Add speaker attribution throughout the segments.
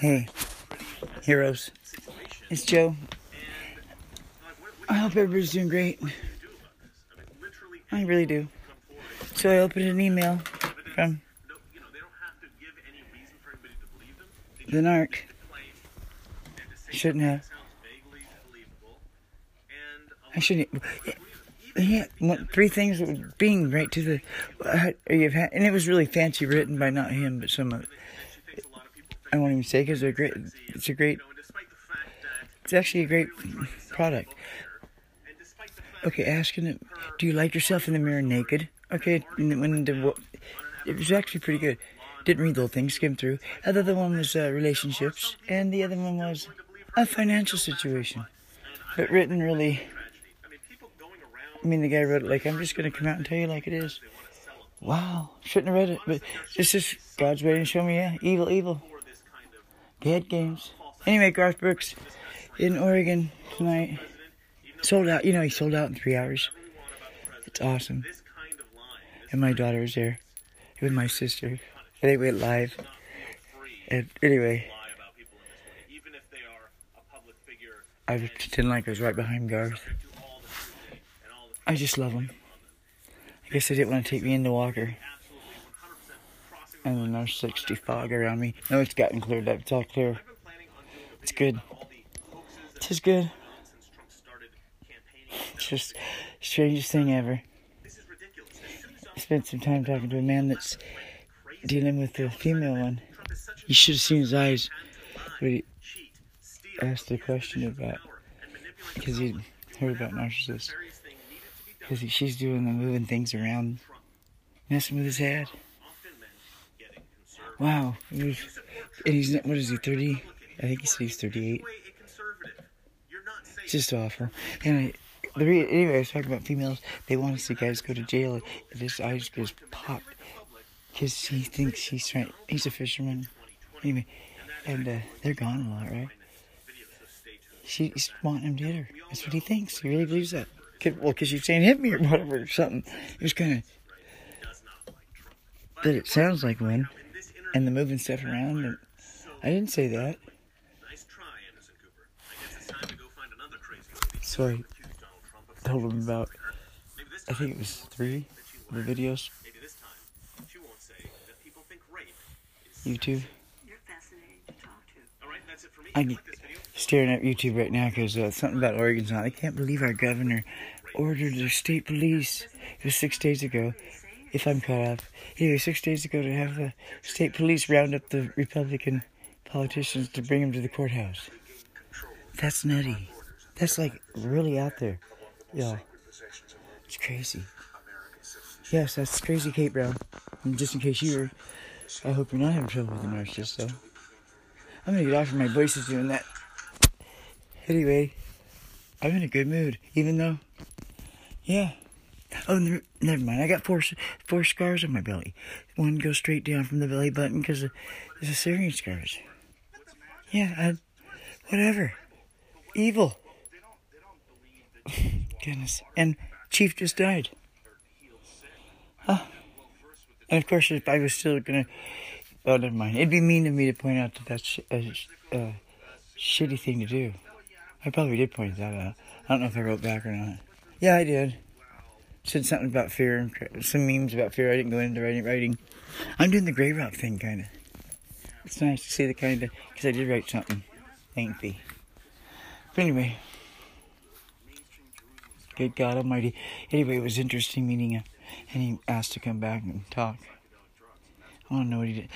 Speaker 1: Hey, heroes. It's Joe. I hope everybody's doing great. I really do. So I opened an email from the narc. Shouldn't have. I shouldn't. Yeah, three things being right to the. Uh, you've had, and it was really fancy written by not him, but some of. I won't even say because they're great. It's a great. It's actually a great product. Okay, asking it, do you like yourself in the mirror naked? Okay, when the, it was actually pretty good. Didn't read the whole thing, skimmed through. The other one was uh, relationships, and the other one was a financial situation. But written really. I mean, the guy wrote it like, I'm just to come out and tell you like it is. Wow, shouldn't have read it, but this is God's way to show me, yeah, evil, evil. Bad games. Anyway, Garth Brooks in Oregon tonight. Sold out. You know, he sold out in three hours. It's awesome. And my daughter was there with my sister. They went live. And anyway, I pretend like I was right behind Garth. I just love him. I guess they didn't want to take me in the water. And then there's 60 fog around me. No, it's gotten cleared up. It's all clear. It's good. It's good. It's just strangest thing ever. I spent some time talking to a man that's dealing with the female one. You should have seen his eyes when he asked a question about because he heard about narcissists. Because she's doing the moving things around, messing with his head. Wow. and he's, what is he, 30? I think he said he's 38. It's just awful. And I, the re- anyway, I was talking about females. They want to see guys go to jail. And his eyes just popped because he thinks he's. He's a fisherman. Anyway, and uh, they're gone a lot, right? She's wanting him to hit her. That's what he thinks. He really believes that. Well, because she's saying hit me or whatever or something. It was kind of. But it sounds like one. And the moving stuff around. And I didn't say that. So I told him about, I think it was three of the videos. YouTube. I'm staring at YouTube right now because uh, something about Oregon's on. I can't believe our governor ordered the state police. It was six days ago. If I'm caught up. Anyway, six days ago to have the state police round up the Republican politicians to bring them to the courthouse. That's nutty. That's like really out there. Yeah. It's crazy. Yes, that's crazy, Kate Brown. And just in case you were, I hope you're not having trouble with the narcissist, though. I'm gonna get off of my voice is doing that. Anyway, I'm in a good mood, even though, yeah. Oh, never mind. I got four four scars on my belly. One goes straight down from the belly button because of the cesarean scars. Yeah, I, whatever. Evil. Goodness. And Chief just died. Huh. And of course, if I was still gonna, oh, never mind. It'd be mean of me to point out that that's a, a shitty thing to do. I probably did point that out. I don't know if I wrote back or not. Yeah, I did. Said something about fear, some memes about fear. I didn't go into writing. writing. I'm doing the gray rock thing, kind of. It's nice to see the kind of, because I did write something lengthy. But anyway, good God Almighty. Anyway, it was interesting meeting him, and he asked to come back and talk. I don't know what he did.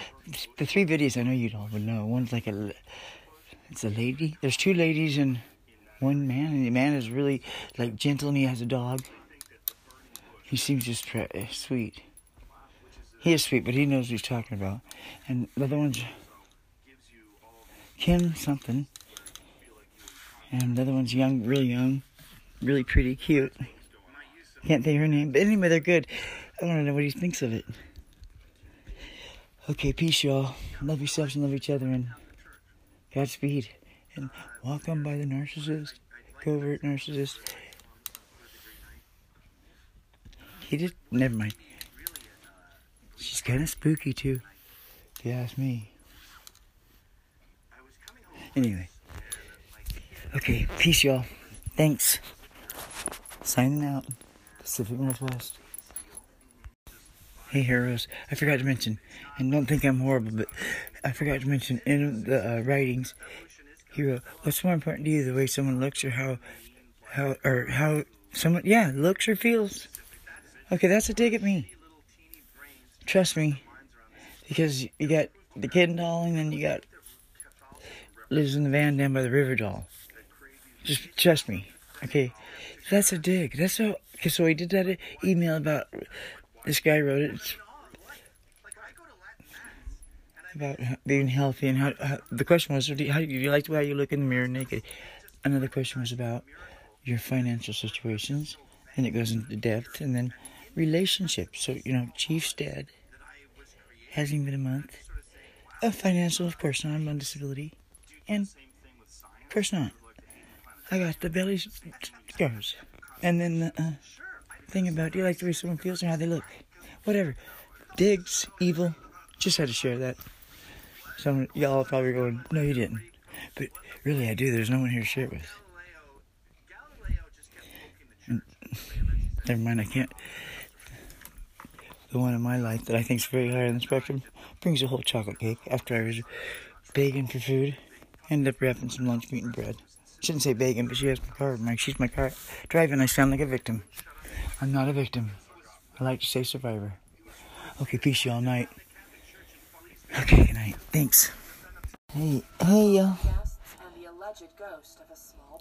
Speaker 1: The three videos I know you all would know. One's like a, it's a lady. There's two ladies and one man, and the man is really like gentle, and he has a dog. He seems just eh, sweet. He is sweet, but he knows what he's talking about. And the other one's Kim something. And the other one's young, really young, really pretty, cute. Can't think her name, but anyway, they're good. I want to know what he thinks of it. Okay, peace, y'all. Love yourselves and love each other, and Godspeed. And welcome by the narcissist, covert narcissist. He just, never mind. She's kind of spooky, too, if you ask me. Anyway. Okay, peace, y'all. Thanks. Signing out. Pacific Northwest. Hey, heroes. I forgot to mention, and don't think I'm horrible, but I forgot to mention in the uh, writings, hero, what's more important to you, the way someone looks or how, how, or how someone, yeah, looks or feels? Okay, that's a dig at me. Trust me. Because you got the kid doll and then you got lives in the van down by the river doll. Just trust me. Okay. That's a dig. That's so. Okay, so he did that email about this guy wrote it about being healthy and how, how the question was, how do you like the way you look in the mirror naked? Another question was about your financial situations, and it goes into depth, and then relationships. So you know, Chief's dead. Hasn't been a month. A financial, not. I'm on disability, and of course not. I got the belly scars, and then the uh, thing about do you like the way someone feels or how they look? Whatever. Digs, evil. Just had to share that. Some y'all are probably going, no, you didn't. But really, I do. There's no one here to share it with. And, never mind, I can't. The one in my life that I think is very high on the spectrum brings a whole chocolate cake after I was begging for food. Ended up wrapping some lunch meat and bread. Shouldn't say begging, but she has my car. My, she's my car. Driving, I sound like a victim. I'm not a victim. I like to say survivor. Okay, peace y'all night. Okay, good night. Thanks. Hey, hey, y'all.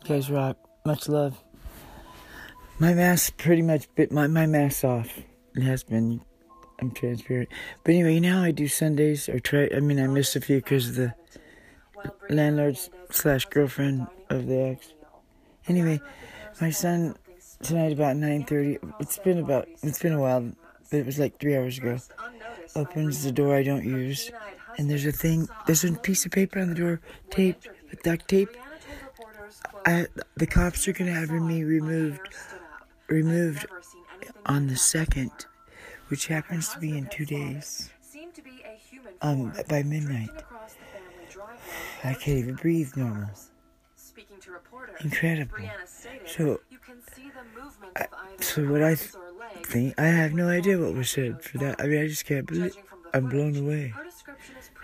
Speaker 1: guys rock. Much love. My mask pretty much bit my, my mask off. It has been. I'm transparent. But anyway, now I do Sundays or try. I mean, I missed a few because of the landlord slash girlfriend of the ex. Anyway, my son tonight about 9:30. It's been about. It's been a while, but it was like three hours ago. Opens the door I don't use, and there's a thing. There's a piece of paper on the door, taped with duct tape. I, the cops are gonna have me removed, removed on the second, which happens to be in two days. Um, by midnight. I can't even breathe normal. Incredible. So, I, so what I think, I have no idea what was said for that. I mean, I just can't believe. I'm blown away,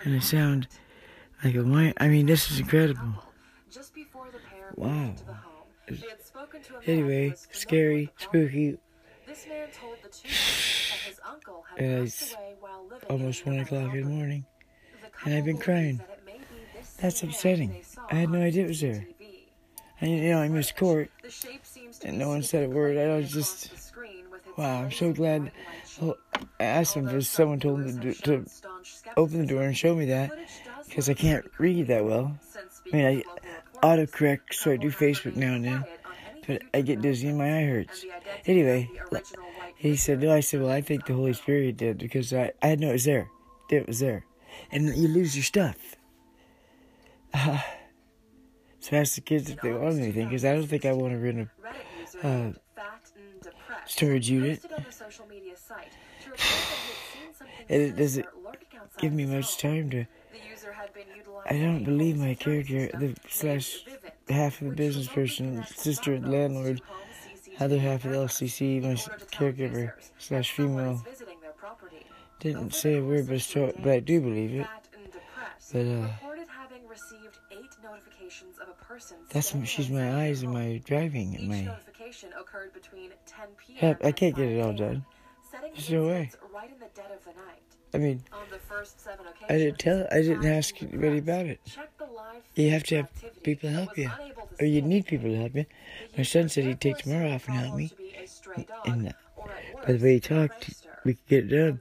Speaker 1: and I sound like a. I mean, this is incredible. Wow. Anyway, scary, spooky. And it's almost one o'clock in the morning, and I've been crying. That's upsetting. I had no idea it was there. And you know, I missed court, and no one said a word. I was just, wow, I'm so glad. I asked him for someone told them to, to open the door and show me that, because I can't read that well. I mean, I autocorrect, so I do Facebook now and then, but I get dizzy and my eye hurts. Anyway, he said, no, I said, well, I think the Holy Spirit did, because I, I no, it was there. It was there. And you lose your stuff. Uh, so ask the kids if they want anything, because I don't think I want to rent a uh, storage unit. and it doesn't give me much time to. I don't believe my character, the slash half of the business person, sister of the landlord, other half of the LLC, my caregiver slash female, didn't say a word, but, but I do believe it. But uh. That's she's my eyes and my driving and my. Yeah, I can't get it all done. There's no way. I mean, I didn't tell. I didn't ask anybody about it. You have to have people help you, or you need people to help you. My son said he'd take tomorrow off and help me. And uh, by the way he talked, we could get it done.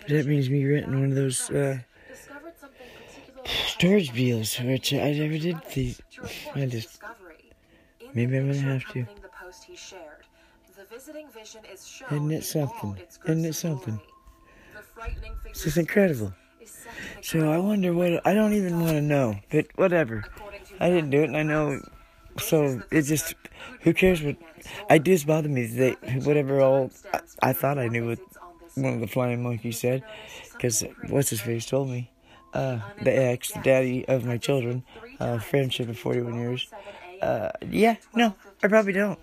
Speaker 1: But that means me renting one of those. Uh, storage deals, which I never did. These, I just maybe I'm gonna have to. Isn't it something? Isn't it something? This is incredible. So I wonder what I don't even want to know, but whatever. I didn't do it, and I know. So it just who cares what I just bother me that whatever all I, I thought I knew what one of the flying monkeys said, because what's his face told me uh, the ex, the daddy of my children, uh, friendship of 41 years. Uh, yeah, no, I probably don't.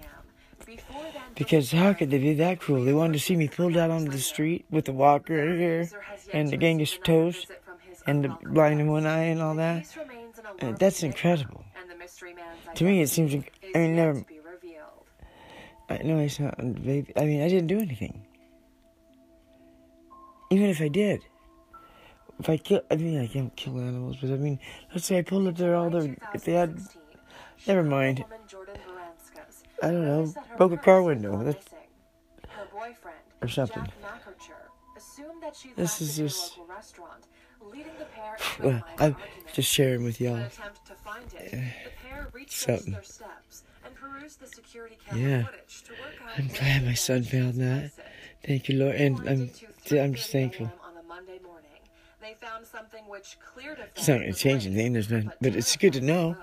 Speaker 1: Because how could they be that cruel? They wanted to see me pulled out onto the street with the walker here and the Genghis toes and the blind in one eye and all that. Uh, that's incredible. To me, it seems. I mean, never. I know it's not. Baby. I mean, I didn't do anything. Even if I did, if I kill, I mean, I can't kill animals, but I mean, let's say I pulled up there all the. If they had, never mind. I don't know. Broke a car window. That's, or something. This is just. Well, I'm just sharing with y'all. Uh, something. Yeah. I'm glad my son found that. Thank you, Lord. And I'm, I'm just thankful. It's not going to change anything, there's nothing, but it's good to know.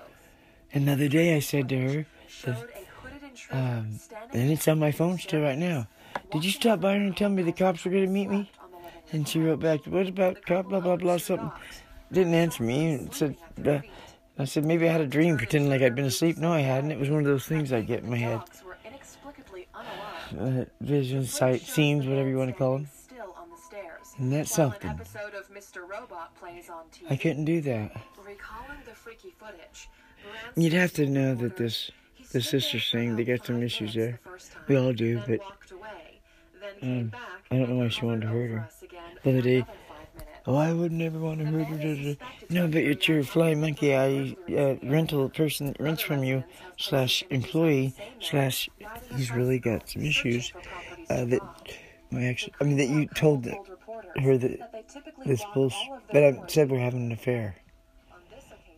Speaker 1: Another day I said to her, um, and it's on my phone still right now. Did you stop by and tell me the cops were going to meet me? And she wrote back, what about cop, blah, blah, blah, something. Didn't answer me and said, uh, I said, maybe I had a dream pretending like I'd been asleep. No, I hadn't. It was one of those things I get in my head. Uh, vision, sight, scenes, whatever you want to call them. And that's something. I couldn't do that. You'd have to know that this, the sister thing, they got some issues there. We all do, but um, I don't know why she wanted to hurt her. The other day, Oh, I would never want to hurt her. No, but it's your fly monkey eye uh, rental person that rents from you, slash employee, slash he's really got some issues. Uh, that my ex, I mean, that you told the, her that this bullshit, that I said we're having an affair.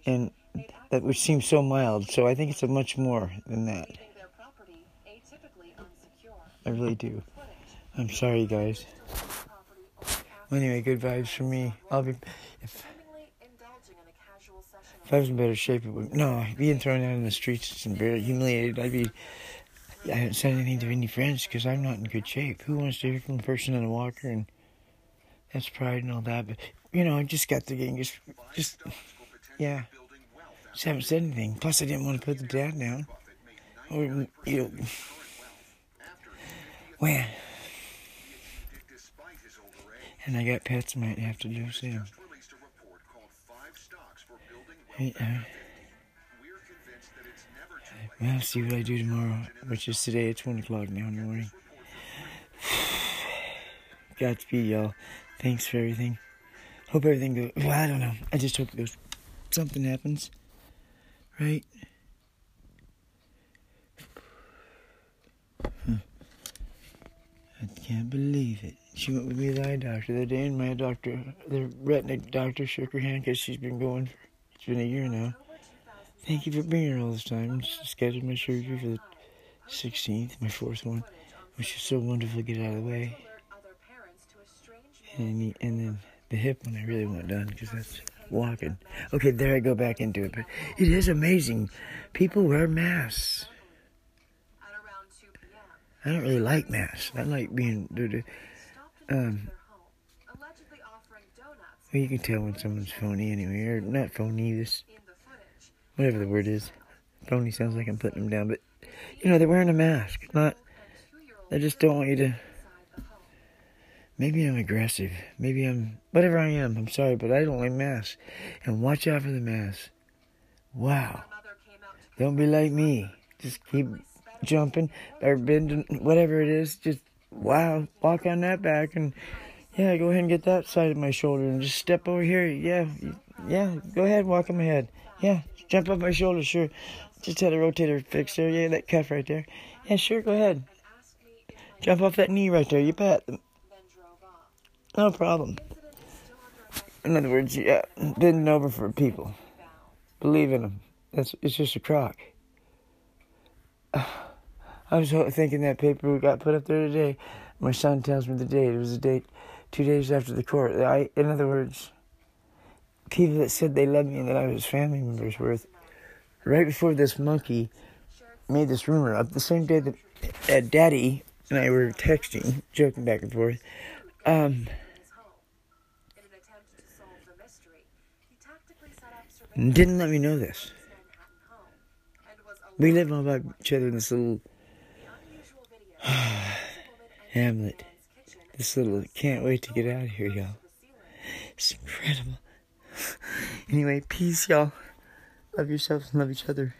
Speaker 1: And that would seem so mild, so I think it's a much more than that. I really do. I'm sorry, guys. Well, anyway, good vibes for me. I'll be if if I was in better shape, it would no being thrown out in the streets and very humiliated. I'd be. I haven't said anything to any friends because I'm not in good shape. Who wants to hear from a person in a walker and that's pride and all that? But you know, I just got the game. Just, just yeah. Just haven't said anything. Plus, I didn't want to put the dad down. Or you know, well. And I got pets, I might have to do soon. Hey, uh, well, see what I do tomorrow, which is today at 1 o'clock now in the morning. Godspeed, y'all. Thanks for everything. Hope everything goes. Well, I don't know. I just hope it goes. Something happens. Right? Huh. I can't believe it. She went with me to the eye doctor the day, and my doctor, the retina doctor, shook her hand because she's been going for, it's been a year now. Thank you for being here all this time. Scheduled my surgery for the 16th, my fourth one, which is so wonderful to get out of the way. And, and then the hip one I really want done because that's walking. Okay, there I go back into it. But it is amazing. People wear masks. I don't really like masks. I like being. Um, well, you can tell when someone's phony anyway, or not phony, this, whatever the word is. Phony sounds like I'm putting them down, but, you know, they're wearing a mask. Not, they just don't want you to, maybe I'm aggressive. Maybe I'm, whatever I am, I'm sorry, but I don't like masks. And watch out for the masks. Wow. Don't be like me. Just keep jumping or bending, whatever it is. Just wow, walk on that back and yeah, go ahead and get that side of my shoulder and just step over here. Yeah, yeah, go ahead, walk on my head. Yeah, jump up my shoulder, sure. Just had a rotator fixed there. Yeah, that cuff right there. Yeah, sure, go ahead. Jump off that knee right there. You bet. No problem. In other words, yeah, bending over for people. Believe in them. That's it's just a crock. I was thinking that paper got put up there today. My son tells me the date. It was the date two days after the court. I, in other words, people that said they loved me and that I was family members were right before this monkey made this rumor up. The same day that uh, Daddy and I were texting, joking back and forth. Um, didn't let me know this. We live all by each other in this little hamlet. This little, can't wait to get out of here, y'all. It's incredible. anyway, peace, y'all. Love yourselves and love each other.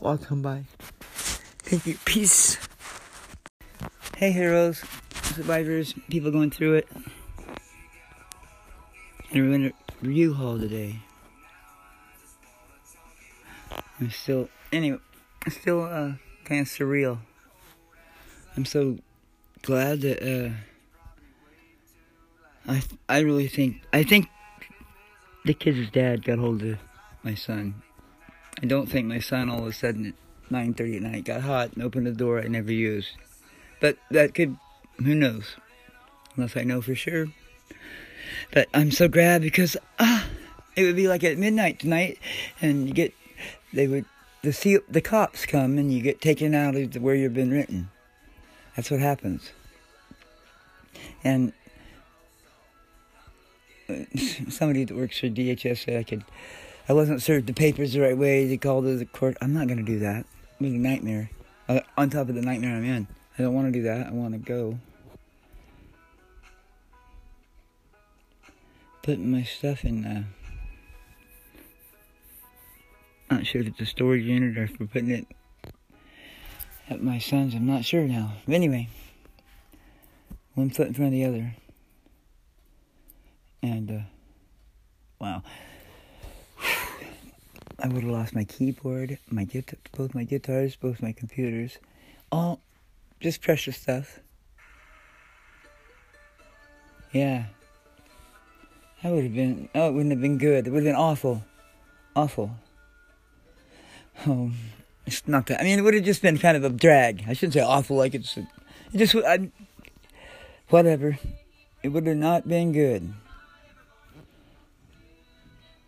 Speaker 1: Welcome by. Thank you. Peace. Hey, heroes, survivors, people going through it. We're in a review hall today. I'm still, anyway, I'm still uh, kind of surreal. I'm so glad that uh, I I really think I think the kid's dad got hold of my son. I don't think my son all of a sudden at 9:30 at night got hot and opened the door I never used. But that could, who knows? Unless I know for sure. But I'm so glad because ah, it would be like at midnight tonight, and you get they would the see the cops come and you get taken out of where you've been written. That's what happens. And somebody that works for DHS said I could, I wasn't served the papers the right way. They called the court. I'm not going to do that. It was a nightmare. Uh, on top of the nightmare I'm in. I don't want to do that. I want to go. Put my stuff in. Uh, not sure if it's a storage unit or if we're putting it at my son's. I'm not sure now. But anyway, one foot in front of the other. And, uh, wow. I would have lost my keyboard, my both my guitars, both my computers. All just precious stuff. Yeah. That would have been, oh, it wouldn't have been good. It would have been awful. Awful. Oh, it's not that. I mean, it would have just been kind of a drag. I shouldn't say awful, like it's. It just. I, whatever. It would have not been good.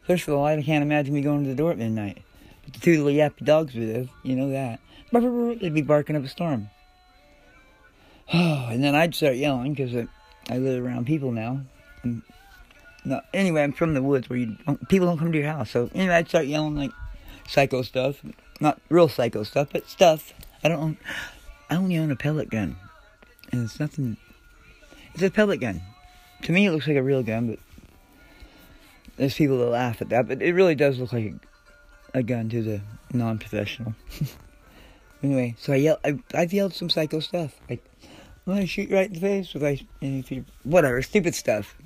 Speaker 1: First of all, I can't imagine me going to the door at midnight. But the two little yappy dogs would have, you know that. They'd be barking up a storm. Oh, and then I'd start yelling because I, I live around people now. No, anyway, I'm from the woods where you don't, people don't come to your house. So anyway, I'd start yelling like psycho stuff. Not real psycho stuff, but stuff. I don't own, I only own a pellet gun. And it's nothing, it's a pellet gun. To me, it looks like a real gun, but there's people that laugh at that. But it really does look like a, a gun to the non professional. anyway, so I yell, I, I've yelled some psycho stuff. Like, I'm gonna shoot you right in the face if I, if you, whatever, stupid stuff.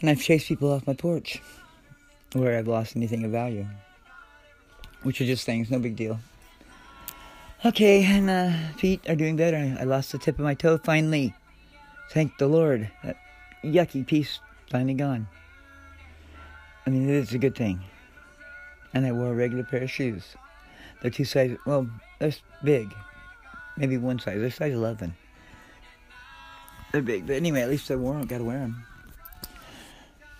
Speaker 1: And I've chased people off my porch where I've lost anything of value which are just things, no big deal. Okay, and uh, feet are doing better. I lost the tip of my toe finally. Thank the Lord. That yucky piece finally gone. I mean, it's a good thing. And I wore a regular pair of shoes. They're two sizes, well, they're big. Maybe one size. They're size 11. They're big, but anyway, at least I wore them. Gotta wear them.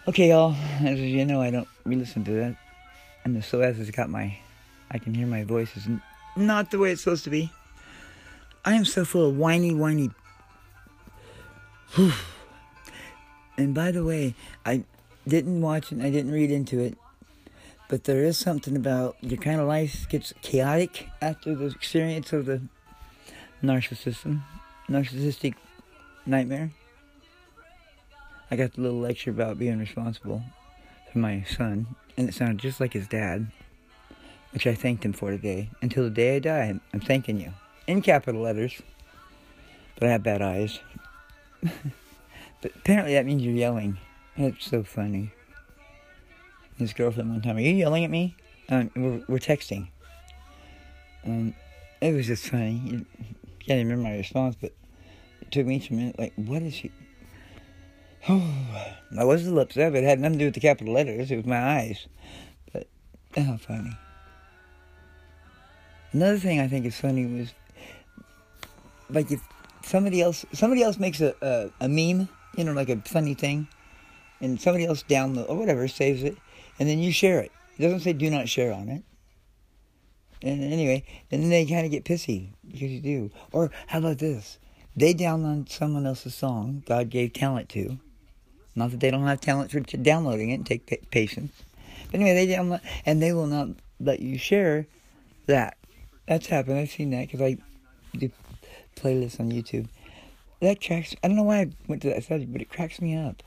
Speaker 1: Okay, y'all. As you know, I don't re-listen to that. And the SOS has got my I can hear my voice is not the way it's supposed to be. I am so full of whiny, whiny. and by the way, I didn't watch it, I didn't read into it, but there is something about your kind of life gets chaotic after the experience of the narcissism, narcissistic nightmare. I got the little lecture about being responsible for my son, and it sounded just like his dad which I thanked him for today. Until the day I die, I'm thanking you. In capital letters. But I have bad eyes. but apparently that means you're yelling. It's so funny. His girlfriend one time, are you yelling at me? Um, we're, we're texting. Um, it was just funny. You can't remember my response, but it took me a minute. Like, what is she? Oh, I wasn't upset, but it It had nothing to do with the capital letters. It was my eyes. But, oh, funny. Another thing I think is funny was like if somebody else somebody else makes a, a, a meme, you know, like a funny thing, and somebody else download or whatever saves it, and then you share it. It doesn't say do not share on it. And anyway, and then they kind of get pissy because you do. Or how about this? They download someone else's song God gave talent to, Not that they don't have talent for downloading it and take patience. But anyway, they download, and they will not let you share that. That's happened. I've seen that because I do playlists on YouTube. That cracks. I don't know why I went to that subject, but it cracks me up.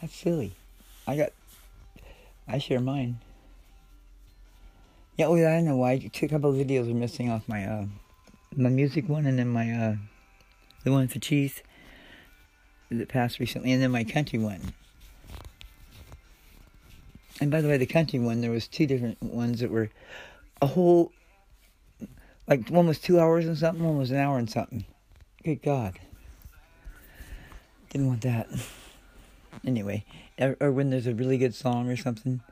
Speaker 1: That's silly. I got. I share mine. Yeah, oh don't know why. A couple of videos are missing off my uh, my music one, and then my uh, the one for Chief that passed recently, and then my country one. And by the way, the country one, there was two different ones that were a whole, like one was two hours and something, one was an hour and something. Good God. Didn't want that. Anyway, or, when there's a really good song or something,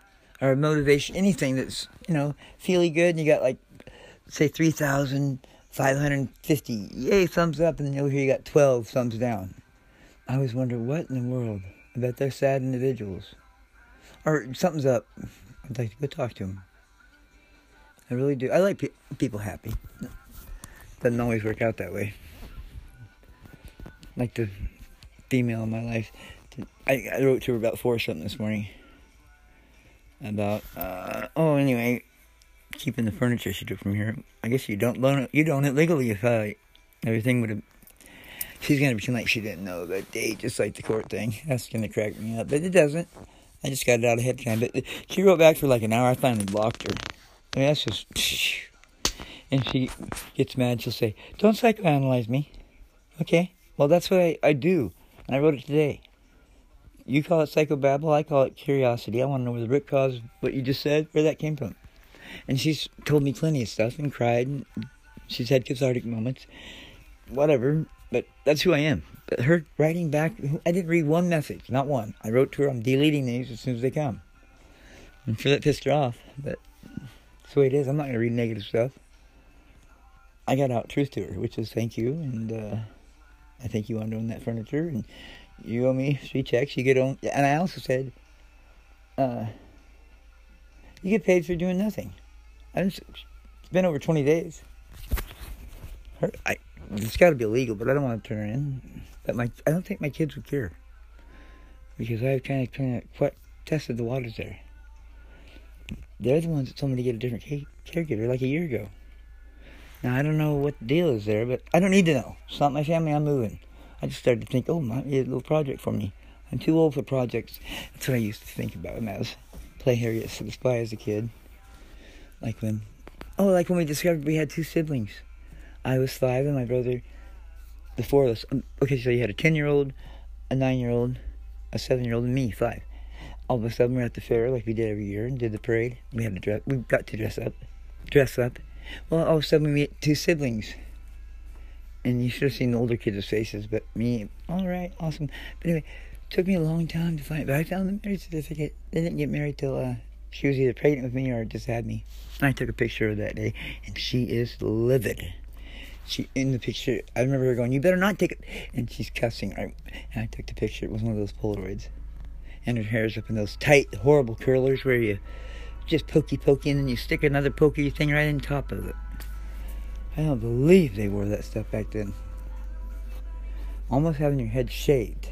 Speaker 1: or a motivation, anything that's, you know, feely good, and you got like, say, 3,550, yay, thumbs up, and then over here you got 12 thumbs down. I always wonder, what in the world? Bet they're sad individuals. Or something's up. I'd like to go talk to them. I really do. I like pe- people happy. Doesn't always work out that way. Like the female in my life. I, I wrote to her about four something this morning. About uh, oh anyway, keeping the furniture she took from here. I guess you don't loan it. You don't it legally if uh, everything would have. She's gonna pretend like she didn't know the date, just like the court thing. That's gonna crack me up, but it doesn't. I just got it out ahead of time. But she wrote back for like an hour. I finally blocked her. I mean, that's just. And she gets mad. She'll say, "Don't psychoanalyze me." Okay. Well, that's what I, I do. And I wrote it today. You call it psychobabble. I call it curiosity. I want to know where the root cause, of what you just said, where that came from. And she's told me plenty of stuff and cried. And she's had cathartic moments. Whatever. But that's who I am. But her writing back, I didn't read one message, not one. I wrote to her, I'm deleting these as soon as they come. I'm sure that pissed her off, but that's the way it is. I'm not going to read negative stuff. I got out truth to her, which is thank you, and uh, I think you to own that furniture, and you owe me three checks. You get on, and I also said, uh, you get paid for doing nothing. it's been over 20 days. Her, I, it's got to be illegal, but I don't want to turn in. But my, I don't think my kids would care because I've kind of kind of tested the waters there. They're the ones that told me to get a different caregiver like a year ago. Now I don't know what the deal is there, but I don't need to know. It's not my family. I'm moving. I just started to think, oh, might be a little project for me. I'm too old for projects. That's what I used to think about when I was playing Harriet the Spy as a kid. Like when, oh, like when we discovered we had two siblings. I was five and my brother, the four of us. Um, okay, so you had a 10 year old, a 9 year old, a 7 year old, and me, five. All of a sudden, we're at the fair like we did every year and did the parade. We had to dress, we got to dress up. Dress up. Well, all of a sudden, we meet two siblings. And you should have seen the older kids' faces, but me, all right, awesome. But anyway, took me a long time to find, but I found the marriage certificate. They didn't get married till uh, she was either pregnant with me or just had me. I took a picture of that day, and she is livid she in the picture. I remember her going, "You better not take it," and she's cussing. Right, and I took the picture. It was one of those Polaroids, and her hair's up in those tight, horrible curlers where you just pokey pokey, and then you stick another pokey thing right on top of it. I don't believe they wore that stuff back then. Almost having your head shaved.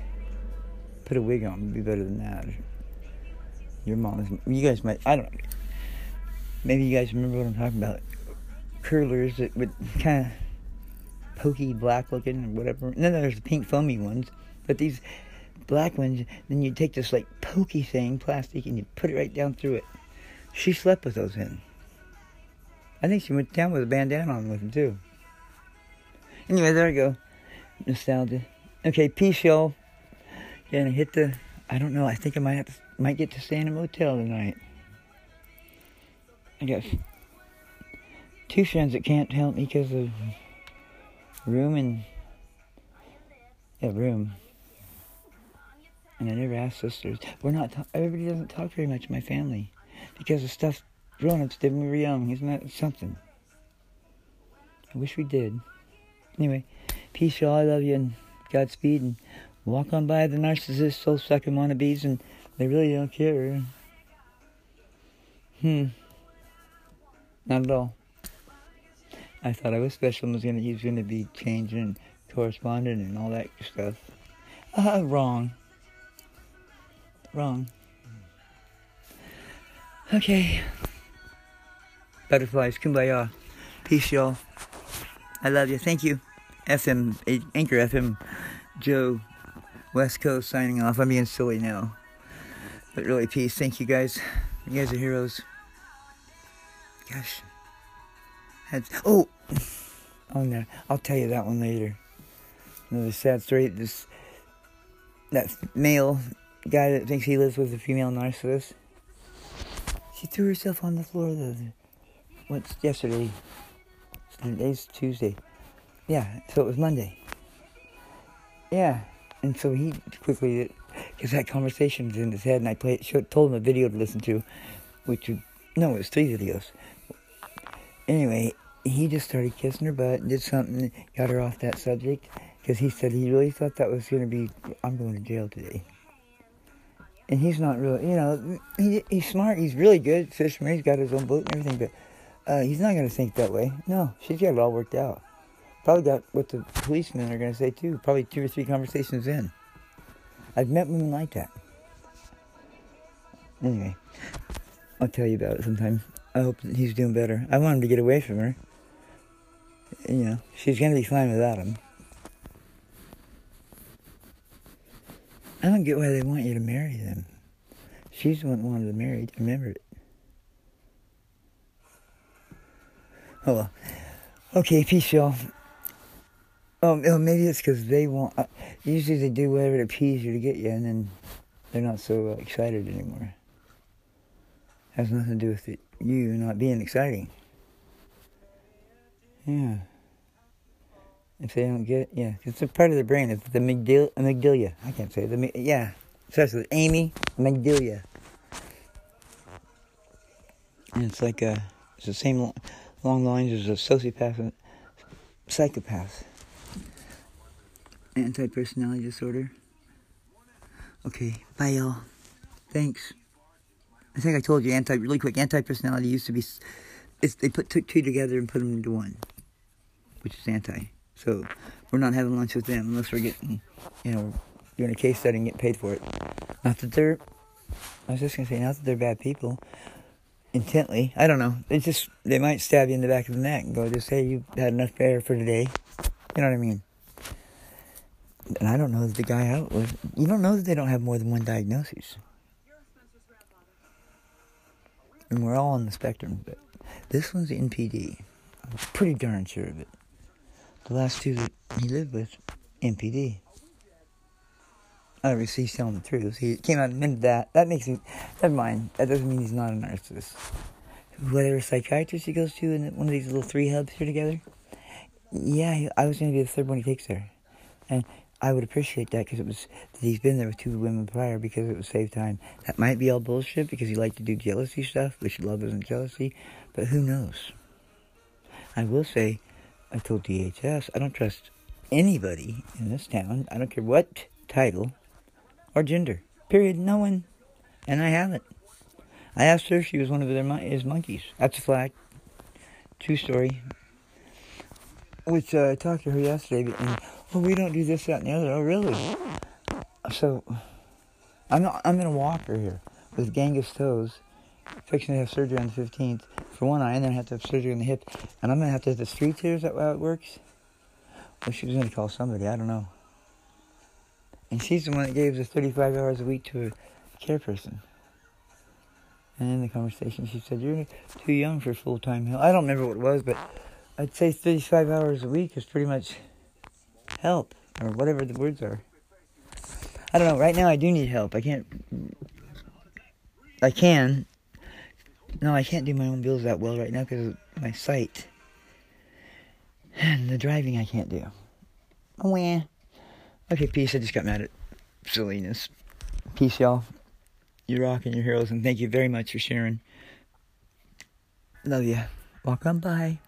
Speaker 1: Put a wig on would be better than that. Your mom is. You guys might. I don't know. Maybe you guys remember what I'm talking about. Curlers that would kind of pokey black looking or whatever. And then there's the pink foamy ones. But these black ones, then you take this like pokey thing, plastic, and you put it right down through it. She slept with those in. I think she went down with a bandana on with them too. Anyway, there I go. Nostalgia. Okay, peace, y'all. Gonna hit the. I don't know. I think I might have to, might get to stay in a motel tonight. I got two friends that can't help me because of room and yeah, room. And I never asked sisters. We're not. everybody doesn't talk very much in my family because the stuff grown-ups did when we were young. Isn't that something? I wish we did. Anyway, peace, y'all. I love you and Godspeed. And walk on by the narcissists, soul sucking wannabes, and they really don't care. Hmm. Not at all. I thought I was special and was gonna he was gonna be changing and corresponding and all that stuff. Uh, wrong. wrong. Okay. Butterflies, kumbaya. Peace, y'all. I love you. Thank you. FM, Anchor FM, Joe, West Coast signing off. I'm being silly now. But really, peace. Thank you guys. You guys are heroes. Gosh. Oh! Oh no, I'll tell you that one later. Another sad story. This that male guy that thinks he lives with a female narcissist. She threw herself on the floor the what's yesterday. Today's Tuesday. Yeah, so it was Monday. Yeah, and so he quickly because that conversation was in his head, and I played, showed, told him a video to listen to, which no, it was three videos. Anyway, he just started kissing her butt and did something, got her off that subject, because he said he really thought that was going to be, I'm going to jail today. And he's not really, you know, he, he's smart, he's really good fisherman, he's got his own boat and everything, but uh, he's not going to think that way. No, she's got it all worked out. Probably got what the policemen are going to say too, probably two or three conversations in. I've met women like that. Anyway, I'll tell you about it sometime. I hope that he's doing better. I want him to get away from her. You know, she's going to be fine without him. I don't get why they want you to marry them. She's the one who wanted to marry. Remember it. Oh well. Okay, peace, y'all. Um, oh, maybe it's because they want. Uh, usually they do whatever to appease you to get you, and then they're not so uh, excited anymore. Has nothing to do with it, you not being exciting. Yeah. If they don't get, yeah, it's a part of the brain. It's the amygdala. amygdala. I can't say it. The yeah. especially Amy amygdala. And it's like a, it's the same long lines as a sociopath and psychopath. Anti-personality disorder. Okay, bye y'all. Thanks. I think I told you anti really quick. Anti-personality used to be, it's, they put took two together and put them into one, which is anti. So we're not having lunch with them unless we're getting, you know, doing a case study and getting paid for it. Not that they're, I was just gonna say, not that they're bad people. Intently, I don't know. They just they might stab you in the back of the neck and go, just say you've had enough air for today. You know what I mean? And I don't know that the guy out was. You don't know that they don't have more than one diagnosis. And we're all on the spectrum, but this one's NPD. I'm pretty darn sure of it. The last two that he lived with, NPD. Obviously, he's telling the truth. He came out and admitted that. That makes him. Never mind. That doesn't mean he's not a narcissist. Whatever psychiatrist he goes to in one of these little three hubs here together. Yeah, I was going to be the third one he takes there. And I would appreciate that because it was he's been there with two women prior because it would save time. That might be all bullshit because he liked to do jealousy stuff, which love isn't jealousy, but who knows? I will say I told DHS I don't trust anybody in this town. I don't care what title or gender. Period. No one. And I haven't. I asked her if she was one of their his monkeys. That's a flag. True story. Which uh, I talked to her yesterday, and well, we don't do this, that, and the other. Oh, really? So, I'm I'm in a walker here with Genghis toes, fixing to have surgery on the 15th for one eye, and then I have to have surgery on the hip. And I'm going to have to have the street here. Is that how it works? Well, she was going to call somebody. I don't know. And she's the one that gave us 35 hours a week to a care person. And in the conversation, she said, You're too young for full time help. I don't remember what it was, but I'd say 35 hours a week is pretty much help, or whatever the words are. I don't know. Right now, I do need help. I can't. I can, no, I can't do my own bills that well right now because my sight. And the driving I can't do. Oh. Okay, peace. I just got mad at silliness. Peace, y'all. You're rocking your heroes, and thank you very much for sharing. Love you. Welcome. Bye.